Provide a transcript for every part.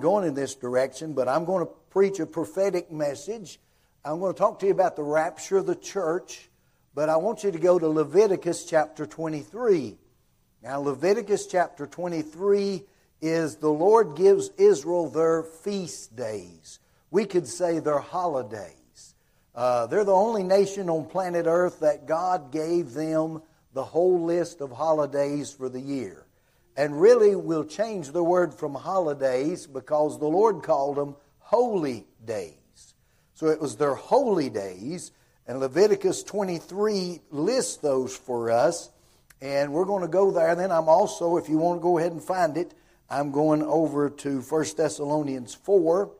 going in this direction, but I'm going to preach a prophetic message. I'm going to talk to you about the rapture of the church, but I want you to go to Leviticus chapter 23. Now, Leviticus chapter 23 is the Lord gives Israel their feast days. We could say their holidays. Uh, they're the only nation on planet Earth that God gave them the whole list of holidays for the year. And really, we'll change the word from holidays because the Lord called them holy days. So it was their holy days, and Leviticus 23 lists those for us. And we're going to go there. And then I'm also, if you want to go ahead and find it, I'm going over to 1 Thessalonians 4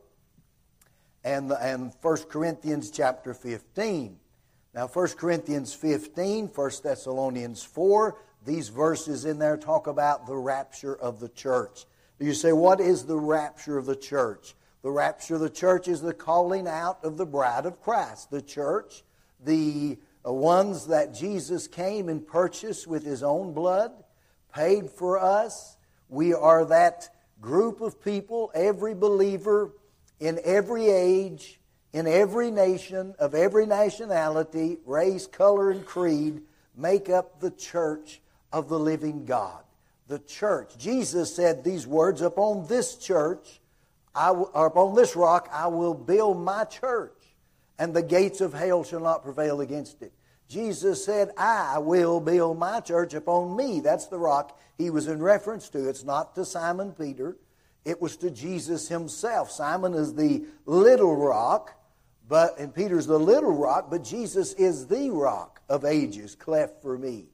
and, the, and 1 Corinthians chapter 15. Now, 1 Corinthians 15, 1 Thessalonians 4, these verses in there talk about the rapture of the church. You say, what is the rapture of the church? The rapture of the church is the calling out of the bride of Christ. The church, the uh, ones that Jesus came and purchased with his own blood, paid for us. We are that group of people, every believer in every age, in every nation, of every nationality, race, color, and creed, make up the church of the living God. The church. Jesus said these words Upon this church, I or upon this rock, I will build my church, and the gates of hell shall not prevail against it. Jesus said, I will build my church upon me. That's the rock he was in reference to. It's not to Simon Peter, it was to Jesus himself. Simon is the little rock, but and Peter's the little rock, but Jesus is the rock of ages, cleft for me.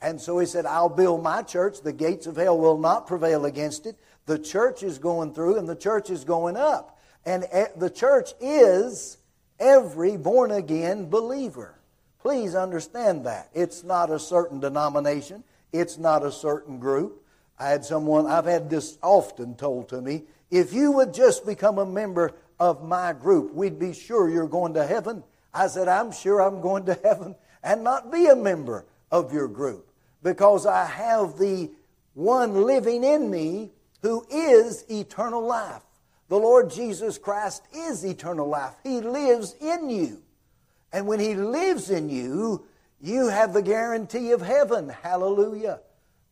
And so he said, I'll build my church. The gates of hell will not prevail against it. The church is going through and the church is going up. And the church is every born again believer. Please understand that. It's not a certain denomination, it's not a certain group. I had someone, I've had this often told to me if you would just become a member of my group, we'd be sure you're going to heaven. I said, I'm sure I'm going to heaven and not be a member of your group because I have the one living in me who is eternal life. The Lord Jesus Christ is eternal life. He lives in you. And when He lives in you, you have the guarantee of heaven. Hallelujah.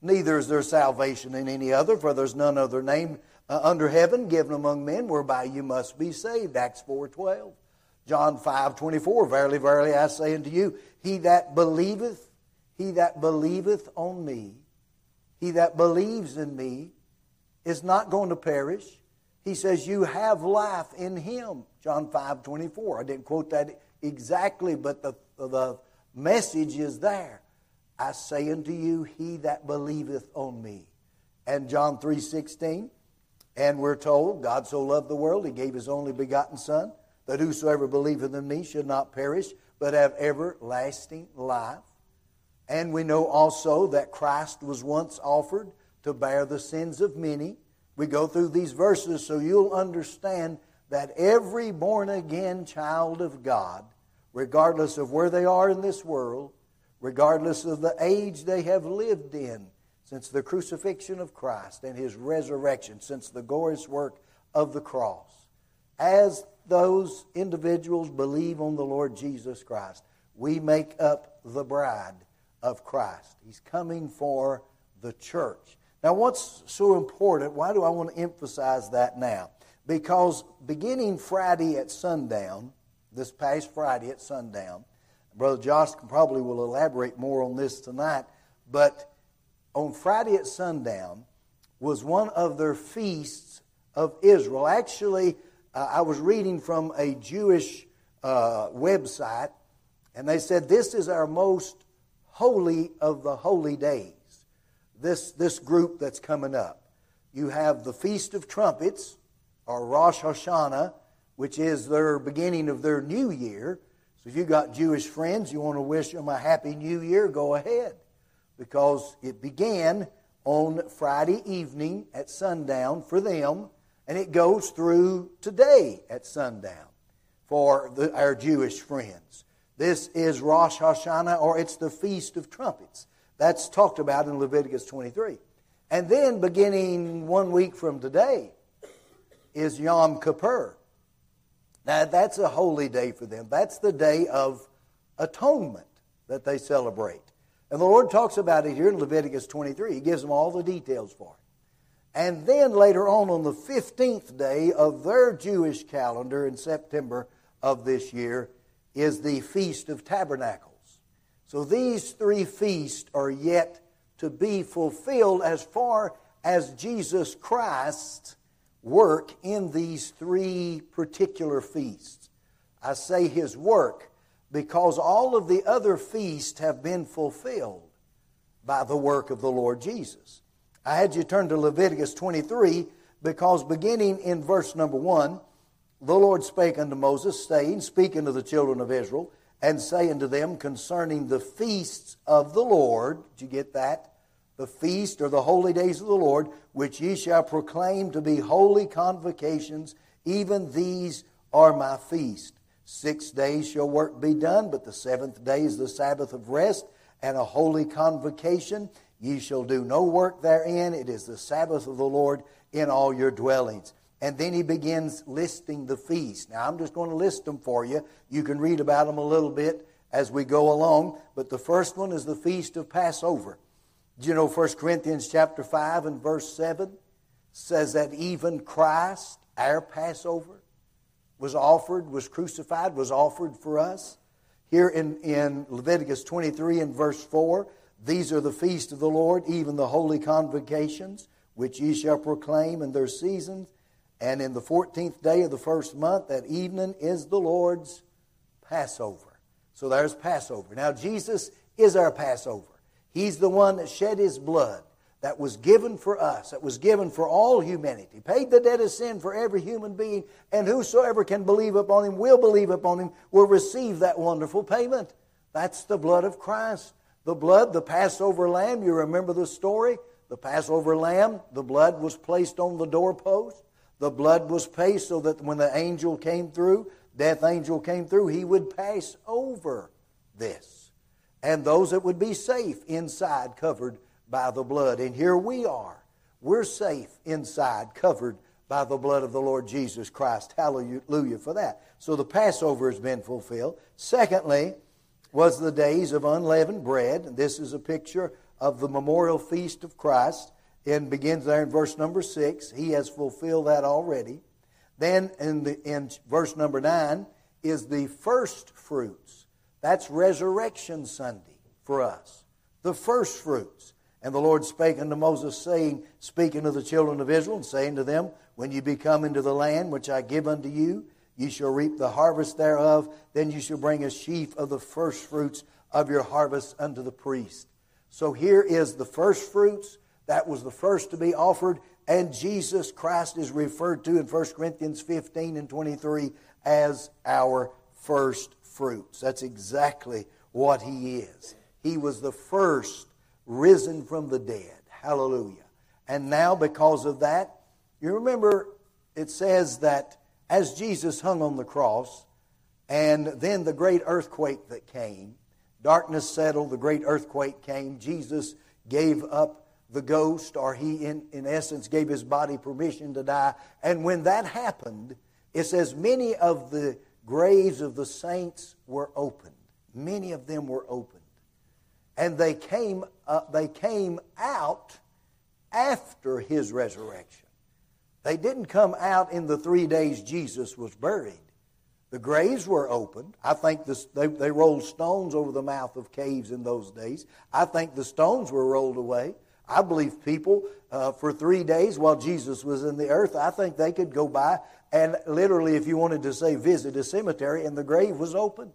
Neither is there salvation in any other, for there's none other name uh, under heaven given among men whereby you must be saved. Acts 4.12. John 5.24, Verily, verily, I say unto you, he that believeth, he that believeth on me, he that believes in me, is not going to perish. He says, You have life in him. John 5 24. I didn't quote that exactly, but the, the message is there. I say unto you, He that believeth on me. And John 3 16. And we're told, God so loved the world, He gave His only begotten Son, that whosoever believeth in me should not perish, but have everlasting life. And we know also that Christ was once offered to bear the sins of many. We go through these verses so you'll understand that every born again child of God, regardless of where they are in this world, regardless of the age they have lived in, since the crucifixion of Christ and his resurrection, since the glorious work of the cross. As those individuals believe on the Lord Jesus Christ, we make up the bride of Christ. He's coming for the church. Now, what's so important? Why do I want to emphasize that now? Because beginning Friday at sundown, this past Friday at sundown, Brother Josh probably will elaborate more on this tonight, but on Friday at sundown was one of their feasts of Israel. Actually, uh, I was reading from a Jewish uh, website, and they said this is our most holy of the holy days this, this group that's coming up. You have the Feast of Trumpets, or Rosh Hashanah, which is their beginning of their new year. So if you've got Jewish friends, you want to wish them a happy new year, go ahead. Because it began on Friday evening at sundown for them, and it goes through today at sundown for the, our Jewish friends. This is Rosh Hashanah, or it's the Feast of Trumpets. That's talked about in Leviticus 23. And then, beginning one week from today, is Yom Kippur. Now, that's a holy day for them. That's the day of atonement that they celebrate. And the Lord talks about it here in Leviticus 23. He gives them all the details for it. And then later on, on the 15th day of their Jewish calendar in September of this year, is the Feast of Tabernacles. So these three feasts are yet to be fulfilled as far as Jesus Christ's work in these three particular feasts. I say his work because all of the other feasts have been fulfilled by the work of the Lord Jesus. I had you turn to Leviticus 23 because beginning in verse number 1, the Lord spake unto Moses, saying, Speaking to the children of Israel, and saying to them concerning the feasts of the Lord. Did you get that? The feast or the holy days of the Lord, which ye shall proclaim to be holy convocations, even these are my feast. Six days shall work be done, but the seventh day is the Sabbath of rest and a holy convocation. Ye shall do no work therein. It is the Sabbath of the Lord in all your dwellings. And then he begins listing the feasts. Now, I'm just going to list them for you. You can read about them a little bit as we go along. But the first one is the Feast of Passover. Do you know 1 Corinthians chapter 5 and verse 7 says that even Christ, our Passover, was offered, was crucified, was offered for us. Here in, in Leviticus 23 and verse 4, these are the feasts of the Lord, even the holy convocations, which ye shall proclaim in their seasons. And in the 14th day of the first month, that evening is the Lord's Passover. So there's Passover. Now, Jesus is our Passover. He's the one that shed his blood that was given for us, that was given for all humanity, paid the debt of sin for every human being, and whosoever can believe upon him, will believe upon him, will receive that wonderful payment. That's the blood of Christ. The blood, the Passover lamb, you remember the story? The Passover lamb, the blood was placed on the doorpost. The blood was placed so that when the angel came through, death angel came through, he would pass over this. And those that would be safe inside covered by the blood. And here we are. We're safe inside, covered by the blood of the Lord Jesus Christ. Hallelujah for that. So the Passover has been fulfilled. Secondly, was the days of unleavened bread. This is a picture of the memorial feast of Christ. And begins there in verse number six. He has fulfilled that already. Then in, the, in verse number nine is the first fruits. That's Resurrection Sunday for us. The first fruits. And the Lord spake unto Moses, saying, speaking to the children of Israel, and saying to them, When you be come into the land which I give unto you, ye shall reap the harvest thereof. Then you shall bring a sheaf of the first fruits of your harvest unto the priest. So here is the first fruits. That was the first to be offered. And Jesus Christ is referred to in 1 Corinthians 15 and 23 as our first fruits. That's exactly what he is. He was the first risen from the dead. Hallelujah. And now, because of that, you remember it says that as Jesus hung on the cross, and then the great earthquake that came, darkness settled, the great earthquake came, Jesus gave up the ghost, or he, in, in essence, gave his body permission to die. And when that happened, it says many of the graves of the saints were opened. Many of them were opened and they came, uh, they came out after his resurrection. They didn't come out in the three days Jesus was buried. The graves were opened. I think they, they rolled stones over the mouth of caves in those days. I think the stones were rolled away. I believe people uh, for three days while Jesus was in the earth, I think they could go by and literally, if you wanted to say visit a cemetery, and the grave was open.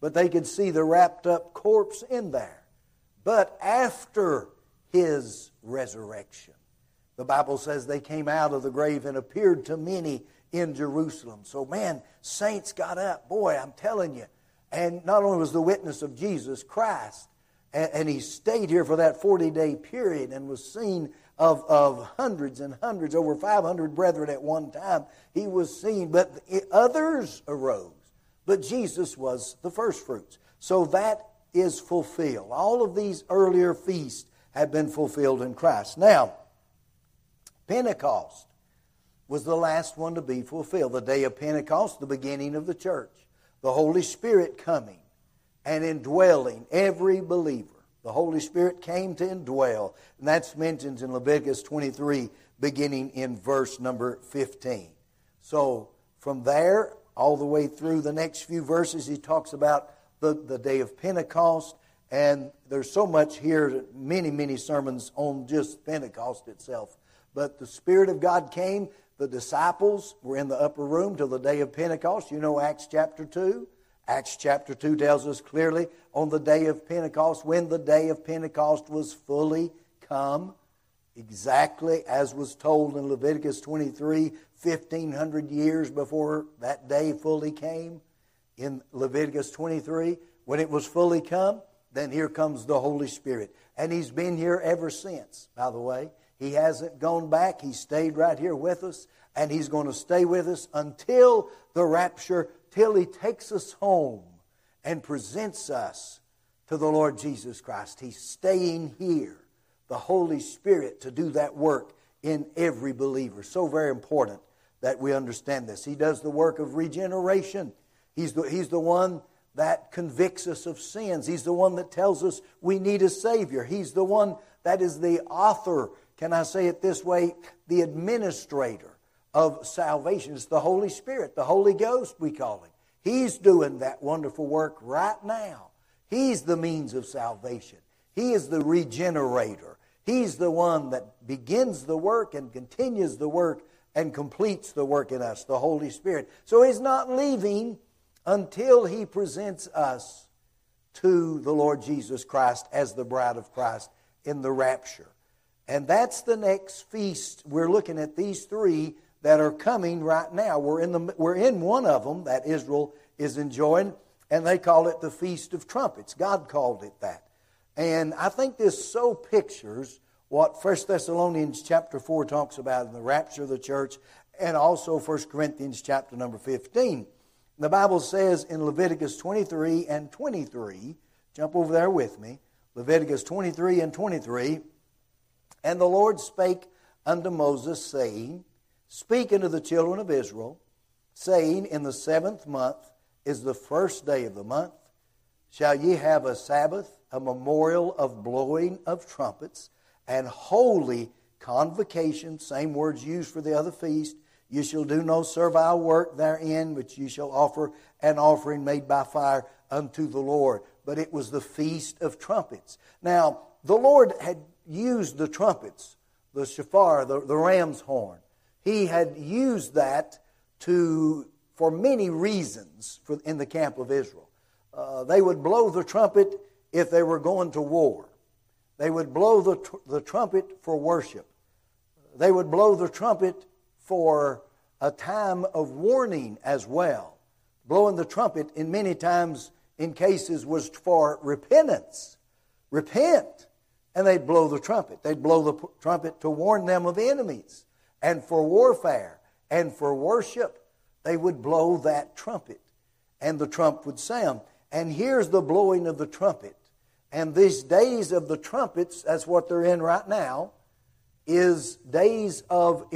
But they could see the wrapped up corpse in there but after his resurrection. The Bible says they came out of the grave and appeared to many in Jerusalem. So, man, saints got up. Boy, I'm telling you. And not only was the witness of Jesus Christ, and, he stayed here for that 40 day period and was seen of, of hundreds and hundreds, over 500 brethren at one time. He was seen, but others arose. But Jesus was the first fruits. So that is fulfilled. All of these earlier feasts have been fulfilled in Christ. Now, Pentecost. was the last one to be fulfilled. The day of Pentecost, the beginning of the church. The Holy Spirit coming and indwelling every believer. The Holy Spirit came to indwell. And that's mentioned in Leviticus 23, beginning in verse number 15. So from there, all the way through the next few verses, he talks about the, the day of Pentecost. And there's so much here, many, many sermons on just Pentecost itself. But the Spirit of God came. The disciples were in the upper room till the day of Pentecost. You know Acts chapter 2. Acts chapter 2 tells us clearly on the day of Pentecost, when the day of Pentecost was fully come, exactly as was told in Leviticus 23, 1500 years before that day fully came, in Leviticus 23, when it was fully come, then here comes the Holy Spirit. And He's been here ever since, by the way. He hasn't gone back. He stayed right here with us, and He's going to stay with us until the rapture till He takes us home and presents us to the Lord Jesus Christ. He's staying here, the Holy Spirit, to do that work in every believer. So very important that we understand this. He does the work of regeneration. He's the, he's the one that convicts us of sins. He's the one that tells us we need a Savior. He's the one that is the author, can I say it this way, the administrator of salvation. It's the Holy Spirit, the Holy Ghost, we call him. He's doing that wonderful work right now. He's the means of salvation. He is the regenerator. He's the one that begins the work and continues the work and completes the work in us, the Holy Spirit. So He's not leaving until He presents us to the Lord Jesus Christ as the bride of Christ in the rapture. And that's the next feast. We're looking at these three that are coming right now. We're in, the, we're in one of them that Israel is enjoying, and they call it the Feast of Trumpets. God called it that. And I think this so pictures what 1 Thessalonians chapter 4 talks about in the rapture of the church, and also 1 Corinthians chapter number 15. The Bible says in Leviticus 23 and 23, jump over there with me, Leviticus 23 and 23, and the Lord spake unto Moses, saying, speaking to the children of Israel, saying, In the seventh month is the first day of the month. Shall ye have a Sabbath, a memorial of blowing of trumpets, and holy convocation, same words used for the other feast. You shall do no servile work therein, but you shall offer an offering made by fire unto the Lord. But it was the feast of trumpets. Now, the Lord had used the trumpets, the shofar, the, the ram's horn, he had used that to, for many reasons for, in the camp of Israel. Uh, they would blow the trumpet if they were going to war. They would blow the, tr- the trumpet for worship. They would blow the trumpet for a time of warning as well. Blowing the trumpet, in many times, in cases, was for repentance. Repent. And they'd blow the trumpet. They'd blow the p- trumpet to warn them of enemies and for warfare and for worship, they would blow that trumpet, and the trump would sound. And here's the blowing of the trumpet. And these days of the trumpets, that's what they're in right now, is days of,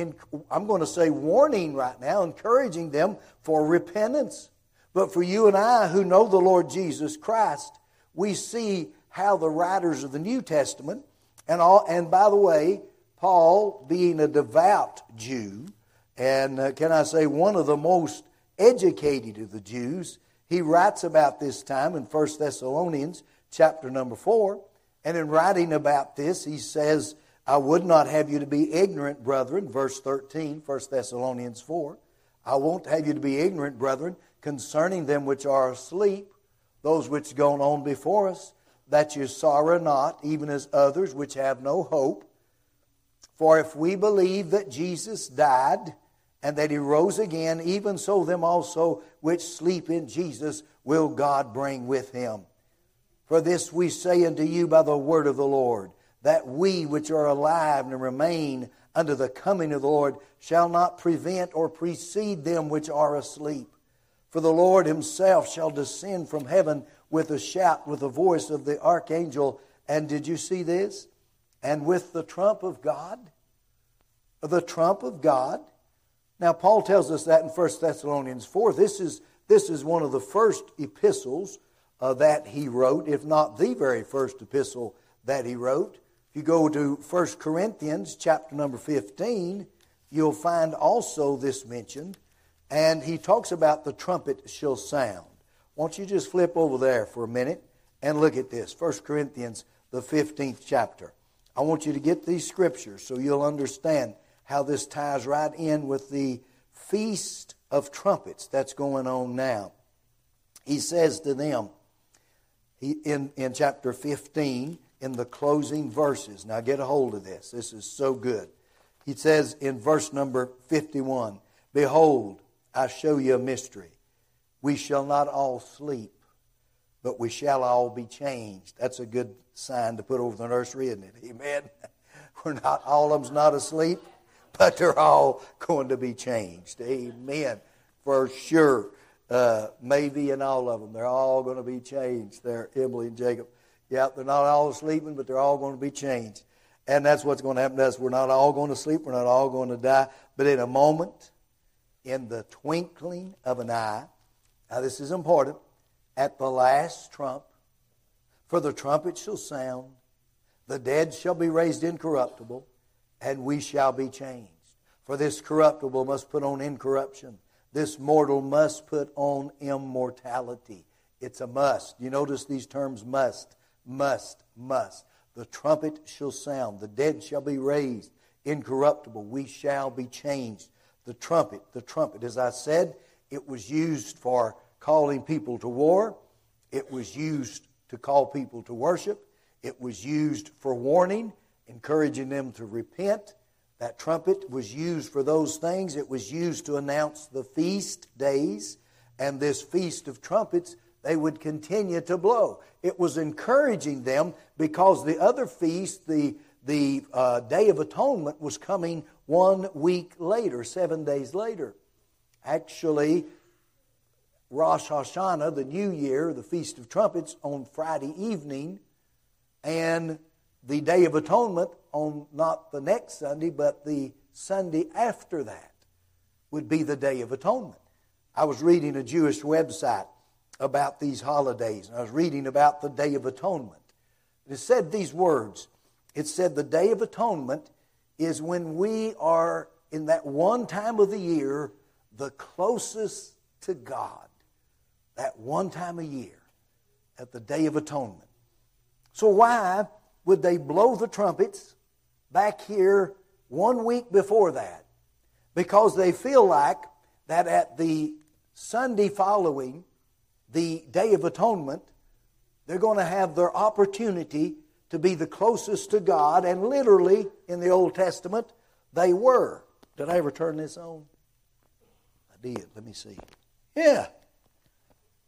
I'm going to say warning right now, encouraging them for repentance. But for you and I who know the Lord Jesus Christ, we see how the writers of the New Testament, and all, and by the way, Paul, being a devout Jew, and uh, can I say one of the most educated of the Jews, he writes about this time in 1 Thessalonians chapter number 4. And in writing about this, he says, I would not have you to be ignorant, brethren, verse 13, 1 Thessalonians 4. I won't have you to be ignorant, brethren, concerning them which are asleep, those which gone on before us, that you sorrow not, even as others which have no hope. For if we believe that Jesus died and that he rose again, even so them also which sleep in Jesus will God bring with him. For this we say unto you by the word of the Lord, that we which are alive and remain unto the coming of the Lord shall not prevent or precede them which are asleep. For the Lord himself shall descend from heaven with a shout, with the voice of the archangel. And did you see this? And with the trump of God, the trump of God, Now, Paul tells us that in 1 Thessalonians 4. This is, this is one of the first epistles uh, that he wrote, if not the very first epistle that he wrote. If you go to 1 Corinthians chapter number 15, you'll find also this mentioned. And he talks about the trumpet shall sound. Won't you just flip over there for a minute and look at this? 1 Corinthians, the 15th chapter. I want you to get these scriptures so you'll understand how this ties right in with the feast of trumpets that's going on now. He says to them he, in, in chapter 15, in the closing verses. Now get a hold of this. This is so good. He says in verse number 51 Behold, I show you a mystery. We shall not all sleep, but we shall all be changed. That's a good sign to put over the nursery, isn't it? Amen. We're not, all of them's not asleep, but they're all going to be changed. Amen. For sure. Uh, maybe in all of them, they're all going to be changed. There, Emily and Jacob. Yeah, they're not all sleeping, but they're all going to be changed. And that's what's going to happen to us. We're not all going to sleep. We're not all going to die. But in a moment, in the twinkling of an eye, now this is important, at the last trump, for the trumpet shall sound, the dead shall be raised incorruptible, and we shall be changed. For this corruptible must put on incorruption, this mortal must put on immortality. It's a must. You notice these terms must, must, must. The trumpet shall sound, the dead shall be raised incorruptible, we shall be changed. The trumpet, the trumpet, as I said, it was used for calling people to war, it was used to call people to worship, it was used for warning, encouraging them to repent. That trumpet was used for those things. It was used to announce the feast days. And this feast of trumpets they would continue to blow. It was encouraging them because the other feast, the, the uh, Day of Atonement, was coming one week later, seven days later. Actually, Rosh Hashanah, the New Year, the Feast of Trumpets, on Friday evening, and the Day of Atonement on not the next Sunday, but the Sunday after that would be the Day of Atonement. I was reading a Jewish website about these holidays. And I was reading about the Day of Atonement. It said these words. It said the Day of Atonement is when we are in that one time of the year the closest to God. That one time a year at the Day of Atonement. So why would they blow the trumpets back here one week before that? Because they feel like that at the Sunday following, the Day of Atonement, they're going to have their opportunity to be the closest to God, and literally in the Old Testament, they were. Did I ever turn this on? I did. Let me see. Yeah.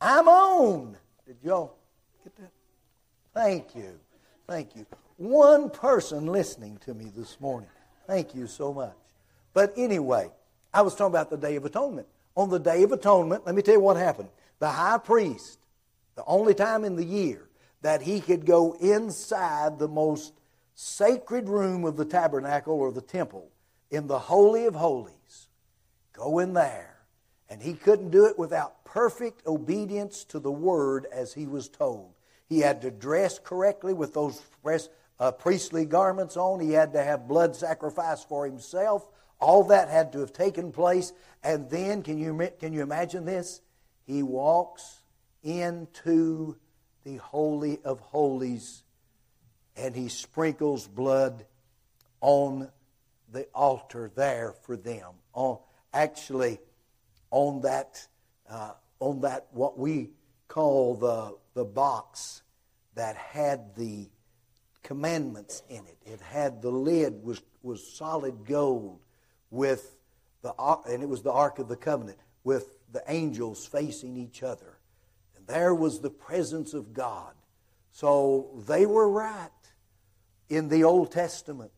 I'm on. Did y'all get that? Thank you. Thank you. One person listening to me this morning. Thank you so much. But anyway, I was talking about the Day of Atonement. On the Day of Atonement, let me tell you what happened the high priest, the only time in the year that he could go inside the most sacred room of the tabernacle or the temple in the Holy of Holies, go in there. And he couldn't do it without perfect obedience to the word as he was told. He had to dress correctly with those uh, priestly garments on. He had to have blood sacrifice for himself. All that had to have taken place. And then, can you, can you imagine this? he walks into the Holy of Holies and he sprinkles blood on the altar there for them. On, actually, on that, uh, on that what we call the, the box that had the commandments in it. It had the lid was, was solid gold with the and it was the Ark of the Covenant with the angels facing each other. And there was the presence of God. So they were right in the Old Testament.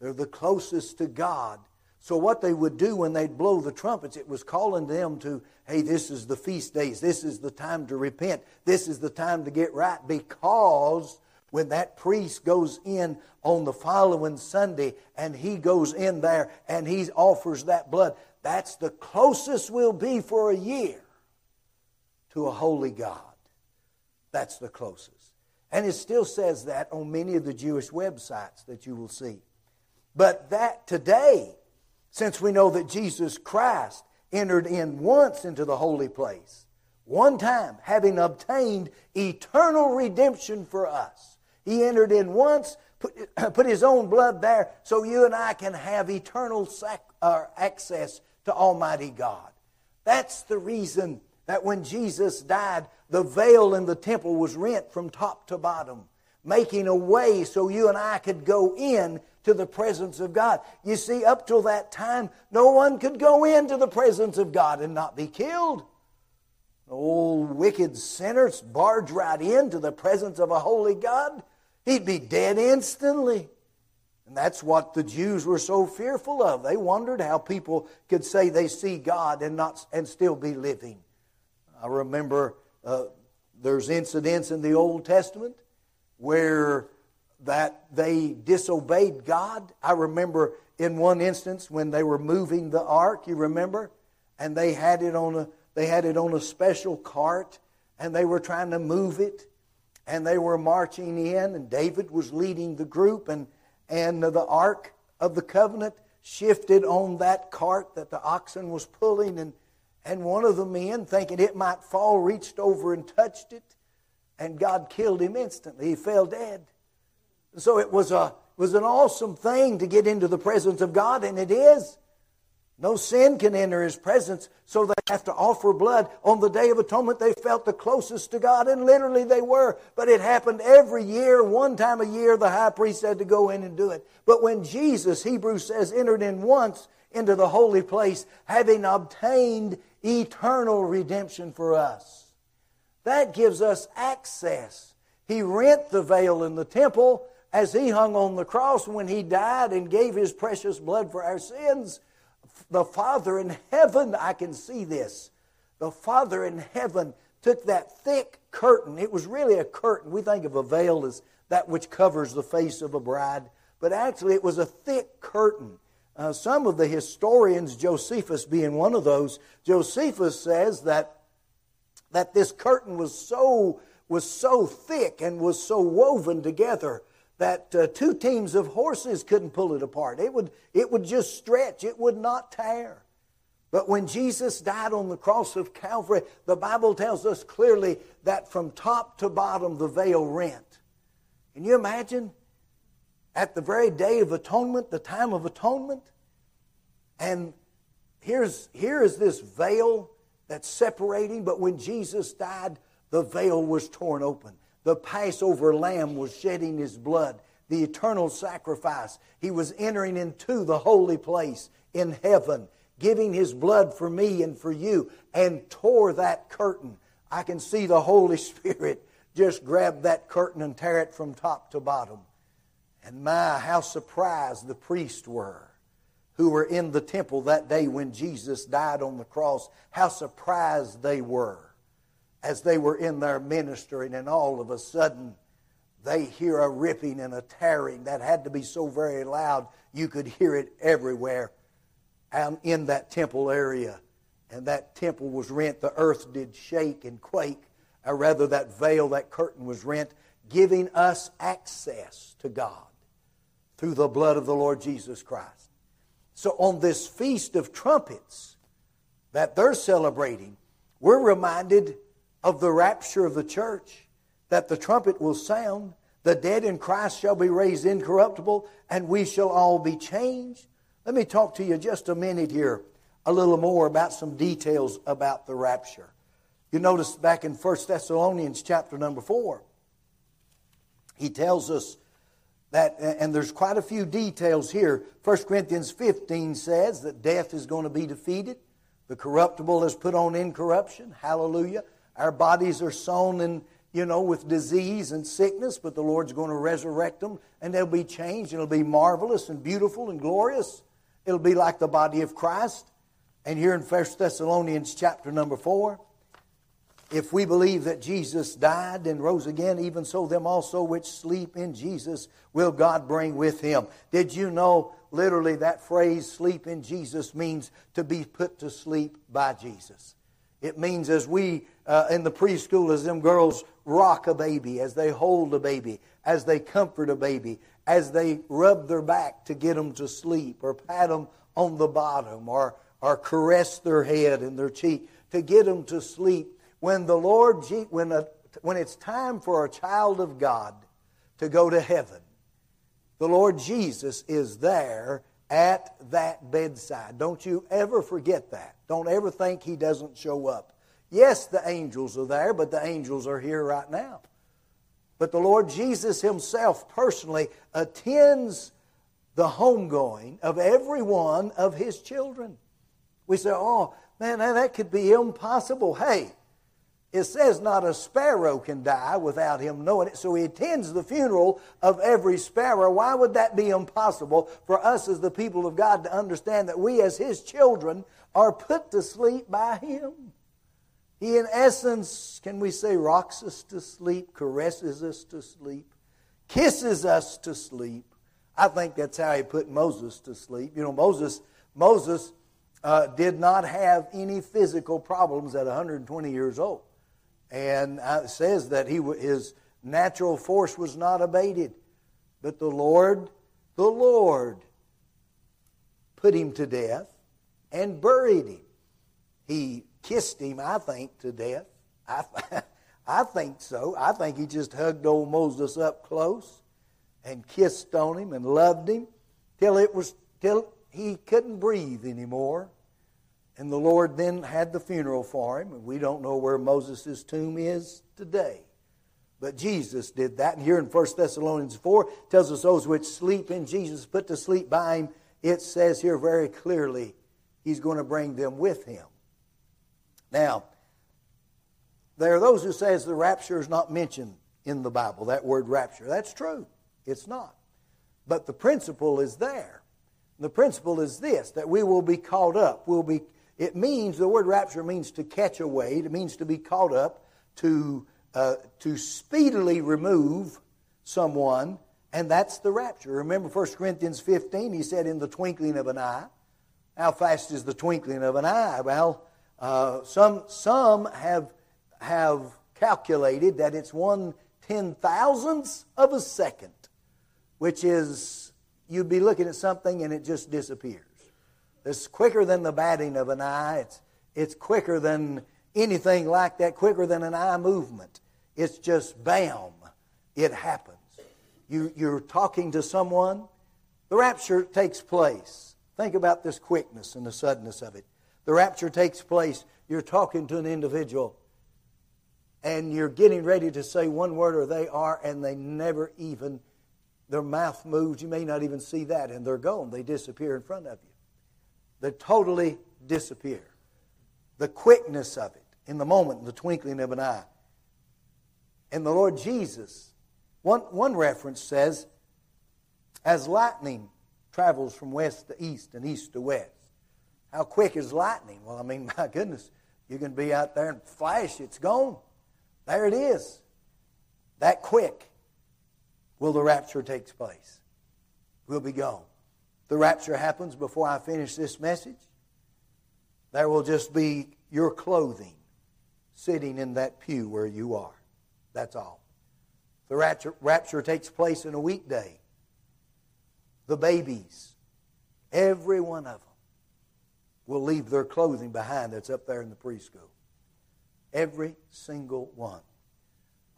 They're the closest to God. So what they would do when they'd blow the trumpets, it was calling them to, hey, this is the feast days. This is the time to repent. This is the time to get right because when that priest goes in on the following Sunday and he goes in there and he offers that blood, that's the closest we'll be for a year to a holy God. That's the closest. And it still says that on many of the Jewish websites that you will see. But that today, since we know that Jesus Christ entered in once into the holy place, one time, having obtained eternal redemption for us, he entered in once, put, put his own blood there, so you and I can have eternal sac, uh, access to Almighty God. That's the reason that when Jesus died, the veil in the temple was rent from top to bottom, making a way so you and I could go in to the presence of God. You see, up till that time, no one could go into the presence of God and not be killed. Old wicked sinners barge right into the presence of a holy God. He'd be dead instantly. And that's what the Jews were so fearful of. They wondered how people could say they see God and not and still be living. I remember uh, there's incidents in the Old Testament where that they disobeyed God. I remember in one instance when they were moving the ark, you remember, and they had it on a they had it on a special cart and they were trying to move it and they were marching in and David was leading the group and and the ark of the covenant shifted on that cart that the oxen was pulling and and one of the men, thinking it might fall, reached over and touched it, and God killed him instantly. He fell dead. So it was, a, was an awesome thing to get into the presence of God, and it is. No sin can enter his presence, so they have to offer blood. On the Day of Atonement, they felt the closest to God, and literally they were. But it happened every year. One time a year, the high priest had to go in and do it. But when Jesus, Hebrews says, entered in once into the holy place, having obtained eternal redemption for us. That gives us access. He rent the veil in the temple as he hung on the cross when he died and gave his precious blood for our sins. The Father in heaven, I can see this. The Father in heaven took that thick curtain. It was really a curtain. We think of a veil as that which covers the face of a bride, but actually it was a thick curtain uh, some of the historians, Josephus being one of those, Josephus says that, that this curtain was so, was so thick and was so woven together that uh, two teams of horses couldn't pull it apart. It would, it would just stretch, it would not tear. But when Jesus died on the cross of Calvary, the Bible tells us clearly that from top to bottom the veil rent. Can you imagine? at the very day of atonement, the time of atonement. And here's, here is this veil that's separating, but when Jesus died, the veil was torn open. The Passover lamb was shedding his blood, the eternal sacrifice. He was entering into the holy place in heaven, giving his blood for me and for you, and tore that curtain. I can see the Holy Spirit just grab that curtain and tear it from top to bottom. And my, how surprised the priests were who were in the temple that day when Jesus died on the cross. How surprised they were as they were in there ministering, and all of a sudden they hear a ripping and a tearing that had to be so very loud you could hear it everywhere and in that temple area. And that temple was rent. The earth did shake and quake, or rather, that veil, that curtain was rent, giving us access to God through the blood of the Lord Jesus Christ. So on this Feast of Trumpets that they're celebrating, we're reminded of the rapture of the church, that the trumpet will sound, the dead in Christ shall be raised incorruptible, and we shall all be changed. Let me talk to you just a minute here, a little more about some details about the rapture. You notice back in 1 Thessalonians chapter number 4, he tells us that, and there's quite a few details here. 1 Corinthians 15 says that death is going to be defeated. The corruptible is put on incorruption. Hallelujah. Our bodies are sown in, you know, with disease and sickness, but the Lord's going to resurrect them and they'll be changed. It'll be marvelous and beautiful and glorious. It'll be like the body of Christ. And here in 1 Thessalonians chapter number 4, if we believe that Jesus died and rose again, even so them also which sleep in Jesus will God bring with him. Did you know literally that phrase, sleep in Jesus, means to be put to sleep by Jesus. It means as we uh, in the preschool, as them girls rock a baby, as they hold a baby, as they comfort a baby, as they rub their back to get them to sleep, or pat them on the bottom, or, or caress their head and their cheek to get them to sleep. When the Lord, when, a, when it's time for a child of God to go to heaven, the Lord Jesus is there at that bedside. Don't you ever forget that. Don't ever think He doesn't show up. Yes, the angels are there, but the angels are here right now. But the Lord Jesus Himself personally attends the homegoing of every one of His children. We say, oh, man, that could be impossible. Hey, it says not a sparrow can die without him knowing it. So he attends the funeral of every sparrow. Why would that be impossible for us as the people of God to understand that we as his children are put to sleep by him? He, in essence, can we say, rocks us to sleep, caresses us to sleep, kisses us to sleep. I think that's how he put Moses to sleep. You know, Moses, Moses uh, did not have any physical problems at 120 years old. And it says that he, his natural force was not abated. But the Lord, the Lord, put him to death and buried him. He kissed him, I think, to death. I, I think so. I think he just hugged old Moses up close and kissed on him and loved him till it was till he couldn't breathe anymore. And the Lord then had the funeral for him. And we don't know where Moses' tomb is today. But Jesus did that. And here in 1 Thessalonians 4 tells us those which sleep in Jesus, put to sleep by him. It says here very clearly, he's going to bring them with him. Now, there are those who says the rapture is not mentioned in the Bible, that word rapture. That's true. It's not. But the principle is there. The principle is this that we will be caught up. We'll be it means, the word rapture means to catch away, it means to be caught up, to, uh, to speedily remove someone, and that's the rapture. Remember 1 Corinthians 15, he said, in the twinkling of an eye. How fast is the twinkling of an eye? Well, uh, some, some have, have calculated that it's one ten thousandths of a second, which is, you'd be looking at something and it just disappears. It's quicker than the batting of an eye. It's, it's quicker than anything like that, quicker than an eye movement. It's just bam, it happens. You, you're talking to someone, the rapture takes place. Think about this quickness and the suddenness of it. The rapture takes place. You're talking to an individual, and you're getting ready to say one word, or they are, and they never even, their mouth moves. You may not even see that, and they're gone. They disappear in front of you they totally disappear. The quickness of it in the moment, in the twinkling of an eye. And the Lord Jesus, one, one reference says, as lightning travels from west to east and east to west. How quick is lightning? Well, I mean, my goodness, you can be out there and flash, it's gone. There it is. That quick will the rapture take place. We'll be gone the rapture happens before I finish this message, there will just be your clothing sitting in that pew where you are. That's all. The rapture, rapture takes place in a weekday. The babies, every one of them, will leave their clothing behind that's up there in the preschool. Every single one.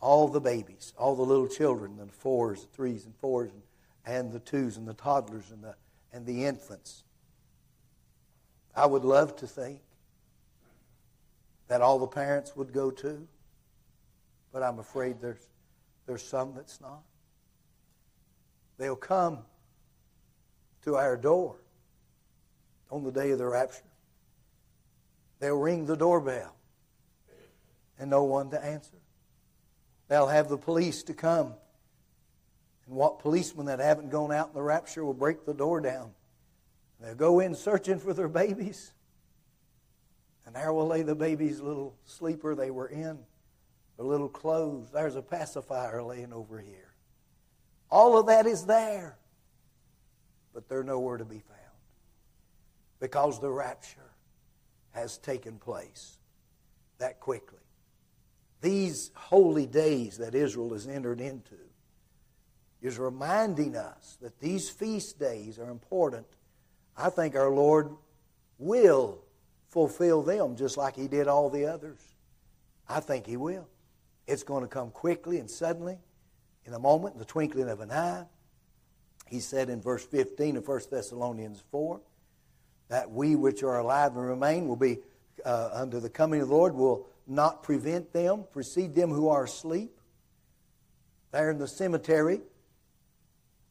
All the babies, all the little children, the fours, the threes and fours, and, and the twos and the toddlers and the and the infants. I would love to think that all the parents would go too, but I'm afraid there's, there's some that's not. They'll come to our door on the day of the rapture. They'll ring the doorbell and no one to answer. They'll have the police to come and what policemen that haven't gone out in the rapture will break the door down. They'll go in searching for their babies. And there will lay the baby's little sleeper they were in, their little clothes. There's a pacifier laying over here. All of that is there. but they're nowhere to be found because the rapture has taken place that quickly. These holy days that Israel has entered into is reminding us that these feast days are important. I think our Lord will fulfill them just like He did all the others. I think He will. It's going to come quickly and suddenly, in a moment, in the twinkling of an eye. He said in verse 15 of 1 Thessalonians 4 that we which are alive and remain will be uh, under the coming of the Lord will not prevent them, precede them who are asleep. There in the cemetery,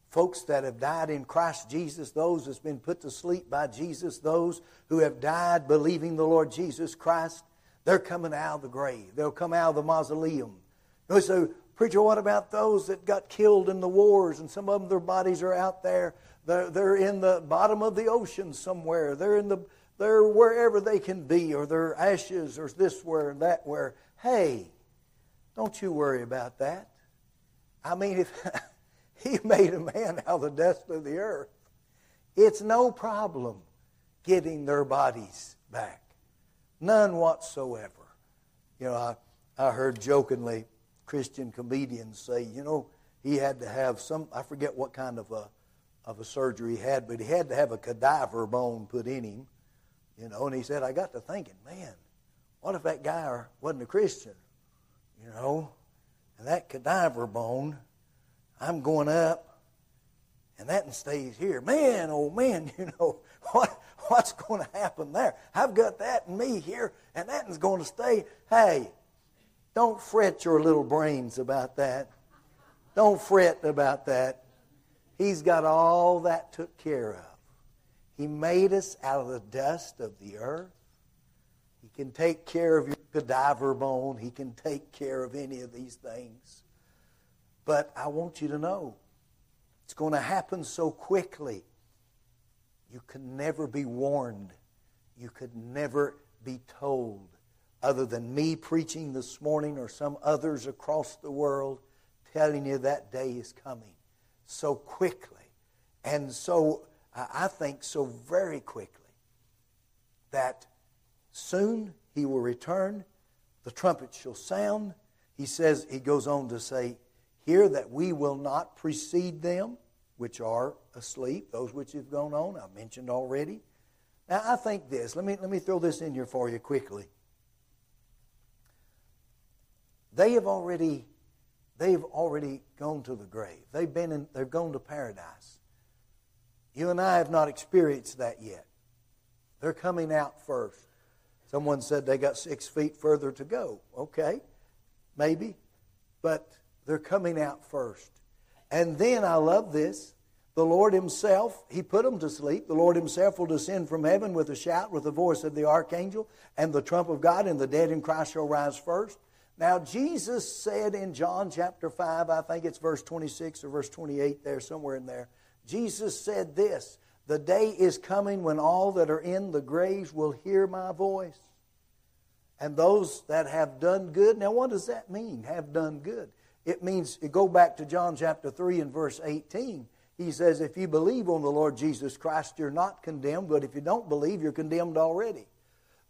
folks that have died in Christ Jesus, those that's been put to sleep by Jesus, those who have died believing the Lord Jesus Christ, they're coming out of the grave. They'll come out of the mausoleum. So, preacher, what about those that got killed in the wars and some of them, their bodies are out there? They're, they're in the bottom of the ocean somewhere. They're in the they're wherever they can be, or their ashes, or this where and that where. Hey, don't you worry about that. I mean, if He made a man out of the dust of the earth, it's no problem getting their bodies back. None whatsoever. You know, I, I heard jokingly Christian comedians say, you know, he had to have some, I forget what kind of a, of a surgery he had, but he had to have a cadaver bone put in him you know, and he said, I got to thinking, man, what if that guy wasn't a Christian? You know, and that cadaver bone, I'm going up, and that stays here. Man, oh man, you know, what what's going to happen there? I've got that in me here, and that is going to stay. Hey, don't fret your little brains about that. Don't fret about that. He's got all that took care of. He made us out of the dust of the earth. He can take care of your cadaver bone. He can take care of any of these things. But I want you to know it's going to happen so quickly. You can never be warned. You could never be told, other than me preaching this morning or some others across the world telling you that day is coming so quickly and so I think so very quickly that soon he will return, the trumpet shall sound. He says, he goes on to say here that we will not precede them which are asleep, those which have gone on, I mentioned already. Now I think this, let me let me throw this in here for you quickly. They have already they've already gone to the grave. They've been in, they've gone to paradise. You and I have not experienced that yet. They're coming out first. Someone said they got six feet further to go. Okay, maybe. But they're coming out first. And then I love this. The Lord Himself, He put them to sleep. The Lord Himself will descend from heaven with a shout, with the voice of the archangel, and the trump of God, and the dead in Christ shall rise first. Now, Jesus said in John chapter 5, I think it's verse 26 or verse 28 there, somewhere in there, Jesus said this The day is coming when all that are in the graves will hear my voice. And those that have done good. Now, what does that mean, have done good? It means, go back to John chapter 3 and verse 18. He says, If you believe on the Lord Jesus Christ, you're not condemned, but if you don't believe, you're condemned already.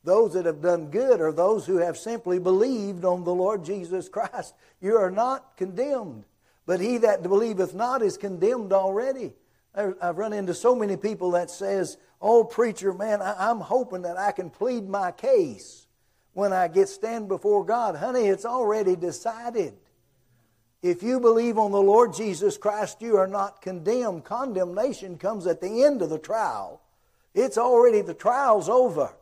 Those that have done good are those who have simply believed on the Lord Jesus Christ. You are not condemned. But he that believeth not is condemned already. I've run into so many people that says, "Oh, preacher, man, I'm hoping that I can plead my case when I get stand before God." Honey, it's already decided. If you believe on the Lord Jesus Christ, you are not condemned. Condemnation comes at the end of the trial. It's already the trial's over.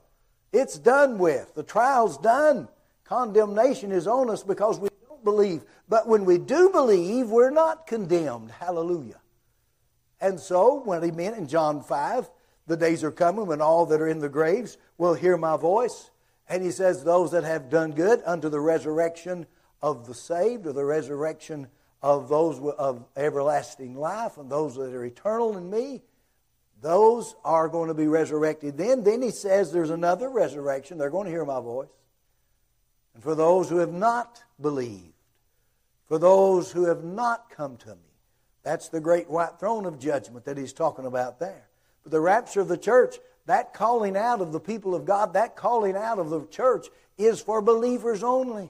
It's done with. The trial's done. Condemnation is on us because we don't believe. But when we do believe, we're not condemned. Hallelujah. And so, when he meant in John 5, the days are coming when all that are in the graves will hear my voice. And he says, Those that have done good unto the resurrection of the saved, or the resurrection of those of everlasting life, and those that are eternal in me, those are going to be resurrected then. Then he says there's another resurrection. They're going to hear my voice. And for those who have not believed, for those who have not come to me, That's the great white throne of judgment that he's talking about there. But the rapture of the church, that calling out of the people of God, that calling out of the church is for believers only.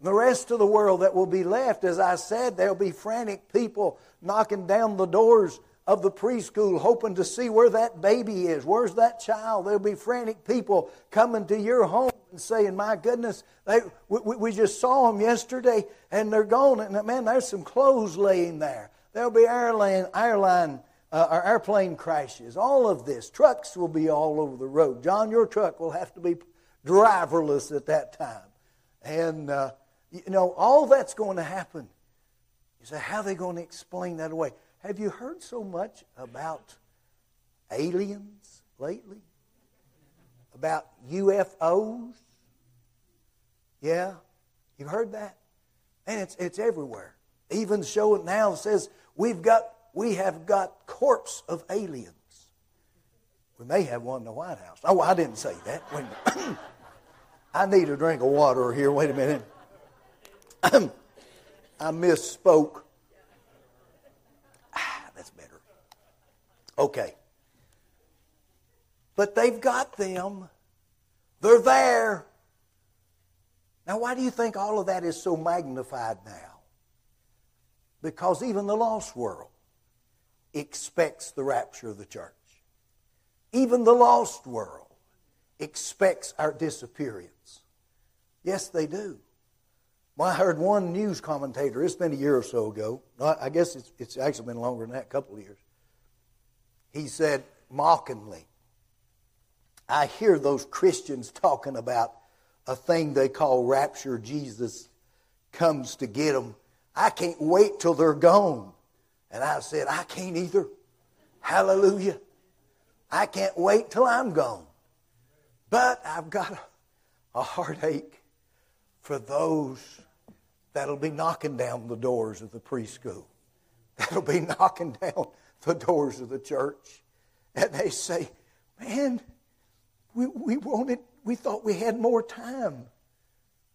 The rest of the world that will be left, as I said, there'll be frantic people knocking down the doors of the preschool hoping to see where that baby is. Where's that child? There'll be frantic people coming to your home and saying, My goodness, they, we, we just saw them yesterday and they're gone. And man, there's some clothes laying there. There'll be airline, airline uh, or airplane crashes. All of this. Trucks will be all over the road. John, your truck will have to be driverless at that time. And, uh, you know, all that's going to happen. You say, how are they going to explain that away? Have you heard so much about aliens lately? About UFOs? Yeah? You've heard that? And it's, it's everywhere. Even the show now says we've got, we have got corpse of aliens. We may have one in the White House. Oh, I didn't say that. Wait. I need a drink of water here. Wait a minute. I misspoke. Okay. But they've got them. They're there. Now, why do you think all of that is so magnified now? Because even the lost world expects the rapture of the church. Even the lost world expects our disappearance. Yes, they do. Well, I heard one news commentator, it's been a year or so ago. I guess it's, it's actually been longer than that, a couple of years he said mockingly, I hear those Christians talking about a thing they call rapture. Jesus comes to get them. I can't wait till they're gone. And I said, I can't either. Hallelujah. I can't wait till I'm gone. But I've got a, a heartache for those that'll be knocking down the doors of the preschool, that'll be knocking down the doors of the church. And they say, Man, we, we wanted, we thought we had more time.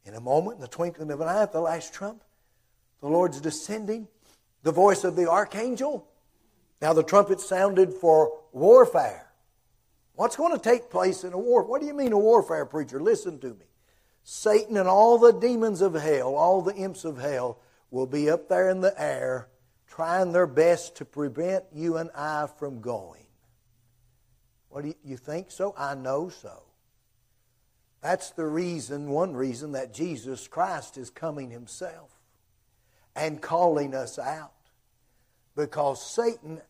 In a moment, in the twinkling of an eye, at the last trump, the Lord's descending, the voice of the archangel. Now the trumpet sounded for warfare. What's going to take place in a war? What do you mean a warfare, preacher? Listen to me. Satan and all the demons of hell, all the imps of hell, will be up there in the air trying their best to prevent you and I from going. What do you, you think so? I know so. That's the reason, one reason, that Jesus Christ is coming himself and calling us out. Because Satan,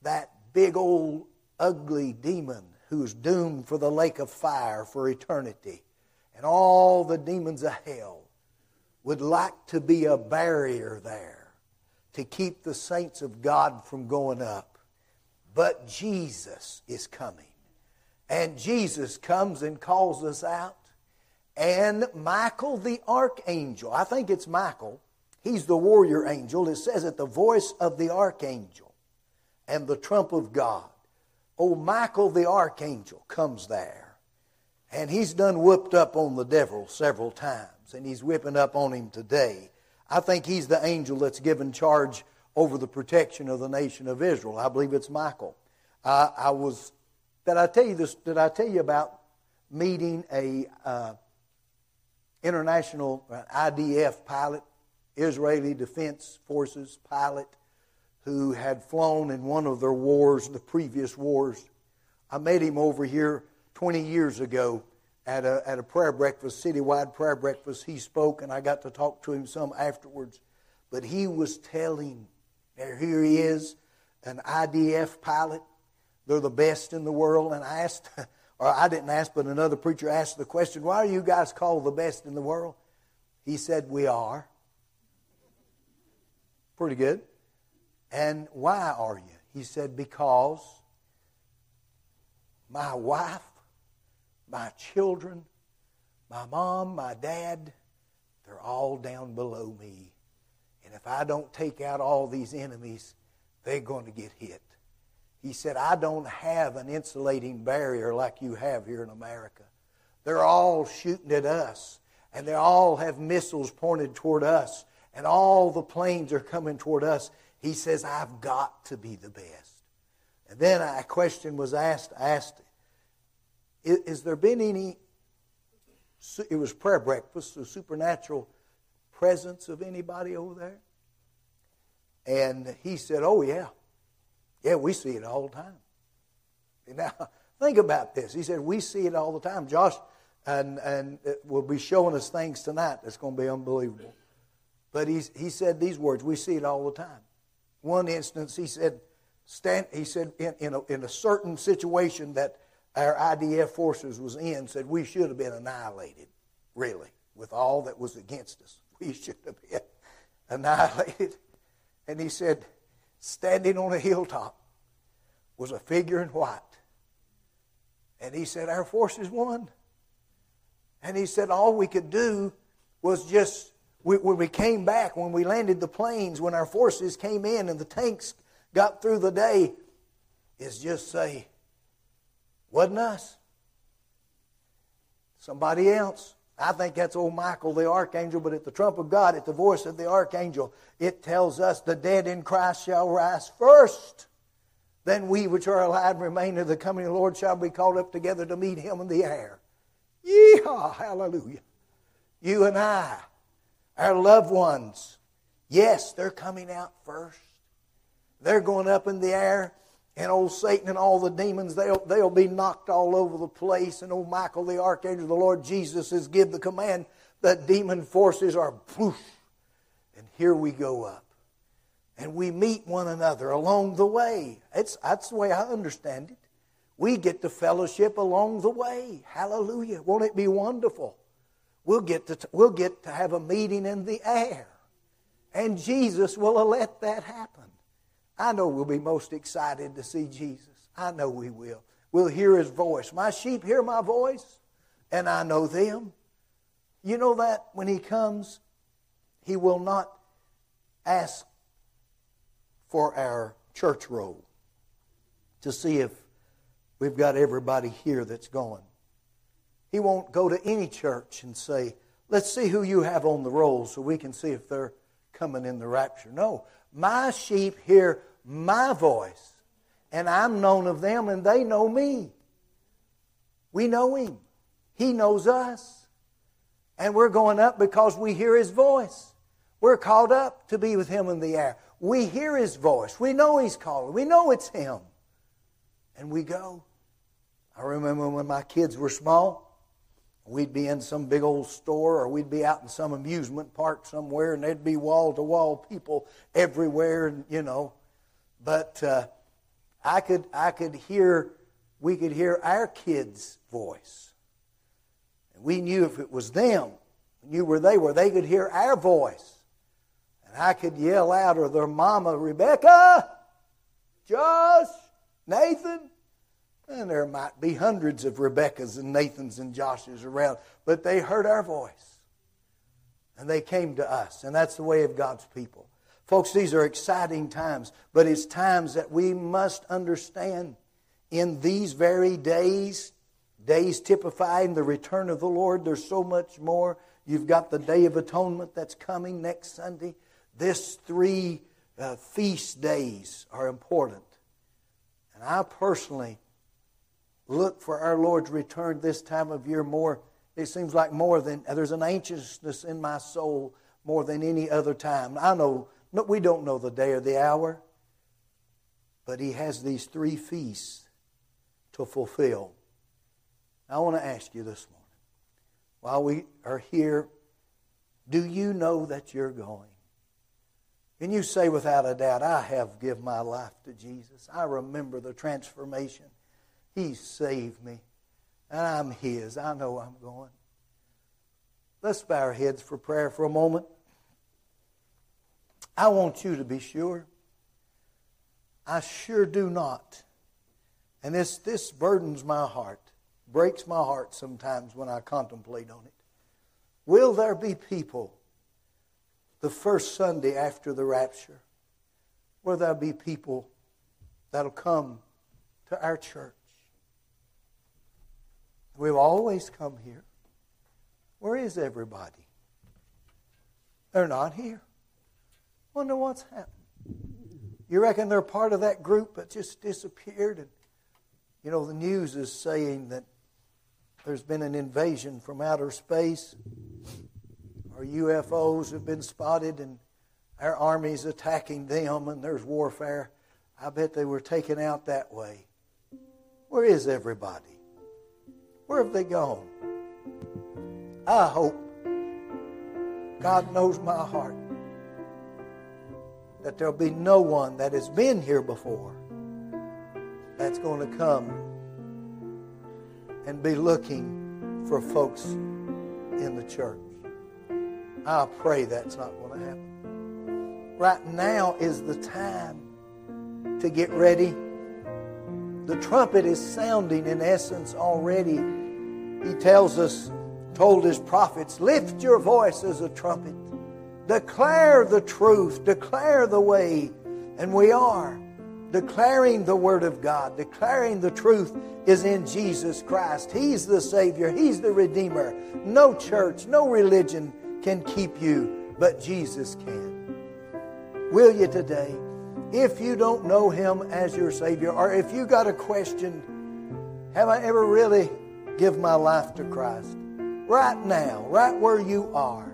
that big old ugly demon who's doomed for the lake of fire for eternity, and all the demons of hell would like to be a barrier there to keep the saints of God from going up. But Jesus is coming. And Jesus comes and calls us out. And Michael the archangel, I think it's Michael, he's the warrior angel. It says it, the voice of the archangel and the trump of God. Oh, Michael the archangel comes there. And he's done whooped up on the devil several times. And he's whipping up on him today. I think he's the angel that's given charge over the protection of the nation of Israel. I believe it's Michael. Uh, I was. Did I tell you this? Did I tell you about meeting a uh, international uh, IDF pilot, Israeli Defense Forces pilot, who had flown in one of their wars, the previous wars? I met him over here 20 years ago at a, at a prayer breakfast, citywide prayer breakfast. He spoke, and I got to talk to him some afterwards. But he was telling, here he is, an IDF pilot. They're the best in the world. And I asked, or I didn't ask, but another preacher asked the question, why are you guys called the best in the world? He said, we are. Pretty good. And why are you? He said, because my wife my children, my mom, my dad, they're all down below me. And if I don't take out all these enemies, they're going to get hit. He said, I don't have an insulating barrier like you have here in America. They're all shooting at us, and they all have missiles pointed toward us, and all the planes are coming toward us. He says, I've got to be the best. And then a question was asked, asked, is there been any, it was prayer breakfast, the supernatural presence of anybody over there? And he said, oh yeah. Yeah, we see it all the time. Now, think about this. He said, we see it all the time. Josh and, and uh, will be showing us things tonight that's going to be unbelievable. But he's, he said these words, we see it all the time. One instance, he said, stand, he said in, in, a, in a certain situation that our IDF forces was in, said we should have been annihilated, really, with all that was against us. We should have been annihilated. And he said, standing on a hilltop was a figure in white. And he said, Our forces won. And he said, All we could do was just when we came back, when we landed the planes, when our forces came in and the tanks got through the day, is just say, wasn't us. Somebody else. I think that's old Michael the archangel, but at the trump of God, at the voice of the archangel, it tells us the dead in Christ shall rise first. Then we which are alive and remain of the coming of the Lord shall be called up together to meet him in the air. Yeehaw, hallelujah. You and I our loved ones, yes, they're coming out first. They're going up in the air, and old Satan and all the demons, they'll, they'll be knocked all over the place. And old Michael, the archangel, the Lord Jesus, has give the command that demon forces are poof. And here we go up. And we meet one another along the way. It's, that's the way I understand it. We get to fellowship along the way. Hallelujah. Won't it be wonderful? We'll get to, we'll get to have a meeting in the air. And Jesus will let that happen. I know we'll be most excited to see Jesus. I know we will. We'll hear his voice. My sheep hear my voice, and I know them. You know that when he comes, he will not ask for our church roll to see if we've got everybody here that's going. He won't go to any church and say, let's see who you have on the roll so we can see if they're coming in the rapture. No. My sheep hear my voice, and I'm known of them, and they know me. We know him. He knows us. And we're going up because we hear his voice. We're called up to be with him in the air. We hear his voice. We know he's calling. We know it's him. And we go. I remember when my kids were small, We'd be in some big old store or we'd be out in some amusement park somewhere and there'd be wall to wall people everywhere, and, you know. But uh, I, could, I could hear, we could hear our kids' voice. And we knew if it was them, knew where they were, they could hear our voice. And I could yell out, or their mama, Rebecca, Josh, Nathan, and there might be hundreds of Rebeccas and Nathans and Joshes around, but they heard our voice. And they came to us. And that's the way of God's people. Folks, these are exciting times, but it's times that we must understand in these very days, days typifying the return of the Lord, there's so much more. You've got the Day of Atonement that's coming next Sunday. This three uh, feast days are important. And I personally look for our Lord's return this time of year more. It seems like more than there's an anxiousness in my soul more than any other time. I know no, we don't know the day or the hour, but He has these three feasts to fulfill. I want to ask you this morning, while we are here, do you know that you're going? Can you say without a doubt, I have given my life to Jesus? I remember the transformation he saved me. And I'm His. I know I'm going. Let's bow our heads for prayer for a moment. I want you to be sure. I sure do not. And this, this burdens my heart, breaks my heart sometimes when I contemplate on it. Will there be people the first Sunday after the rapture? Will there be people that'll come to our church? We've always come here. Where is everybody? They're not here. Wonder what's happened. You reckon they're part of that group that just disappeared? And, you know, the news is saying that there's been an invasion from outer space, or UFOs have been spotted, and our army's attacking them, and there's warfare. I bet they were taken out that way. Where is everybody? Where have they gone? I hope God knows my heart that there'll be no one that has been here before that's going to come and be looking for folks in the church. I pray that's not going to happen. Right now is the time to get ready. The trumpet is sounding in essence already. He tells us, told his prophets, lift your voice as a trumpet. Declare the truth, declare the way. And we are declaring the Word of God, declaring the truth is in Jesus Christ. He's the Savior, He's the Redeemer. No church, no religion can keep you, but Jesus can. Will you today? If you don't know Him as your Savior, or if you got a question, have I ever really give my life to Christ? Right now, right where you are,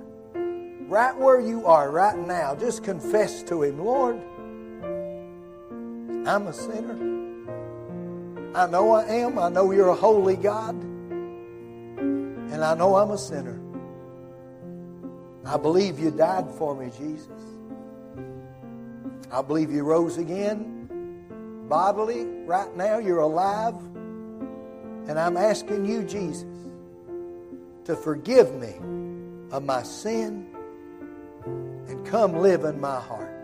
right where you are right now, just confess to Him, Lord, I'm a sinner. I know I am. I know you're a holy God. And I know I'm a sinner. I believe you died for me, Jesus. I believe you rose again bodily. Right now, you're alive. And I'm asking you, Jesus, to forgive me of my sin come live in my heart.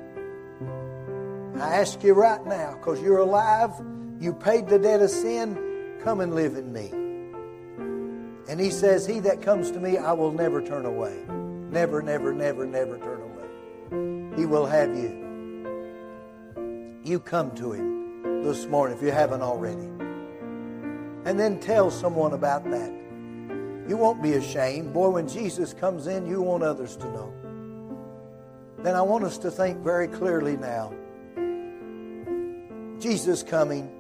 I ask you right now, because you're alive, you paid the debt of sin, come and live in me. And he says, He that comes to me, I will never turn away. Never, never, never, never turn away. He will have you. You come to him this morning if you haven't already. And then tell someone about that. You won't be ashamed. Boy, when Jesus comes in, you want others to know. Then I want us to think very clearly now Jesus coming,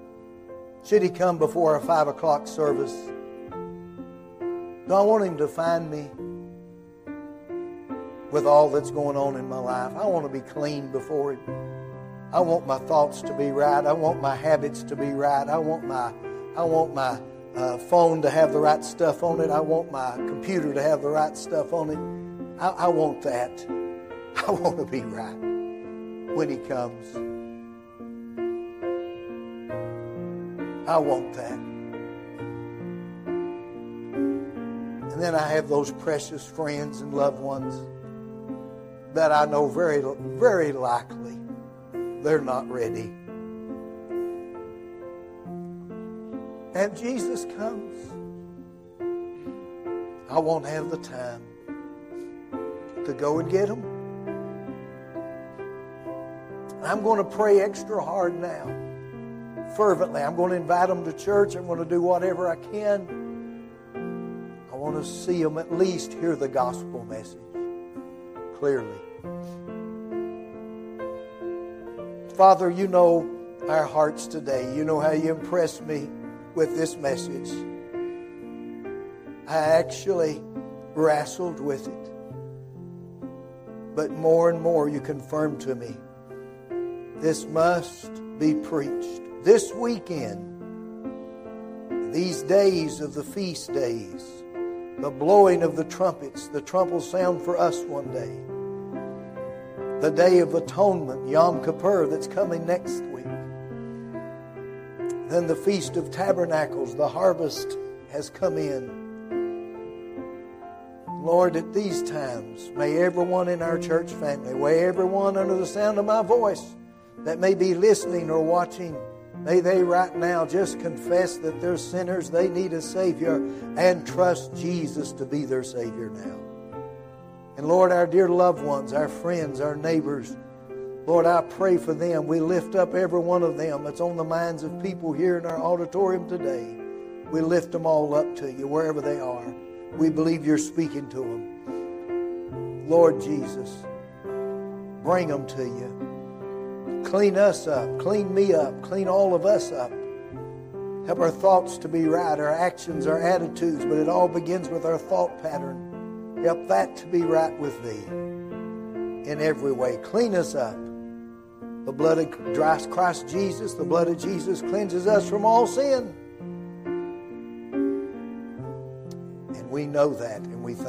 should he come before a five o'clock service, do I want him to find me with all that's going on in my life? I want to be clean before him. I want my thoughts to be right. I want my habits to be right. I want my, I want my uh, phone to have the right stuff on it. I want my computer to have the right stuff on it. I, I want that. I want to be right when he comes. I want that. And then I have those precious friends and loved ones that I know very, very likely they're not ready. And Jesus comes. I won't have the time to go and get them. I'm going to pray extra hard now fervently. I'm going to invite them to church. I'm going to do whatever I can. I want to see them at least hear the gospel message clearly. Father, you know our hearts today. You know how you impressed me with this message. I actually wrestled with it. But more and more you confirmed to me this must be preached this weekend, these days of the feast days, the blowing of the trumpets, the trump will sound for us one day. The day of atonement, Yom Kippur, that's coming next week. Then the Feast of Tabernacles, the harvest has come in. Lord, at these times, may everyone in our church family, may everyone under the sound of my voice that may be listening or watching, May they right now just confess that they're sinners, they need a Savior, and trust Jesus to be their Savior now. And Lord, our dear loved ones, our friends, our neighbors, Lord, I pray for them. We lift up every one of them that's on the minds of people here in our auditorium today. We lift them all up to you wherever they are. We believe you're speaking to them. Lord Jesus, bring them to you. Clean us up. Clean me up. Clean all of us up. Help our thoughts to be right, our actions, our attitudes, but it all begins with our thought pattern. Help that to be right with Thee in every way. Clean us up. The blood of Christ Jesus, the blood of Jesus cleanses us from all sin. And we know that and we thank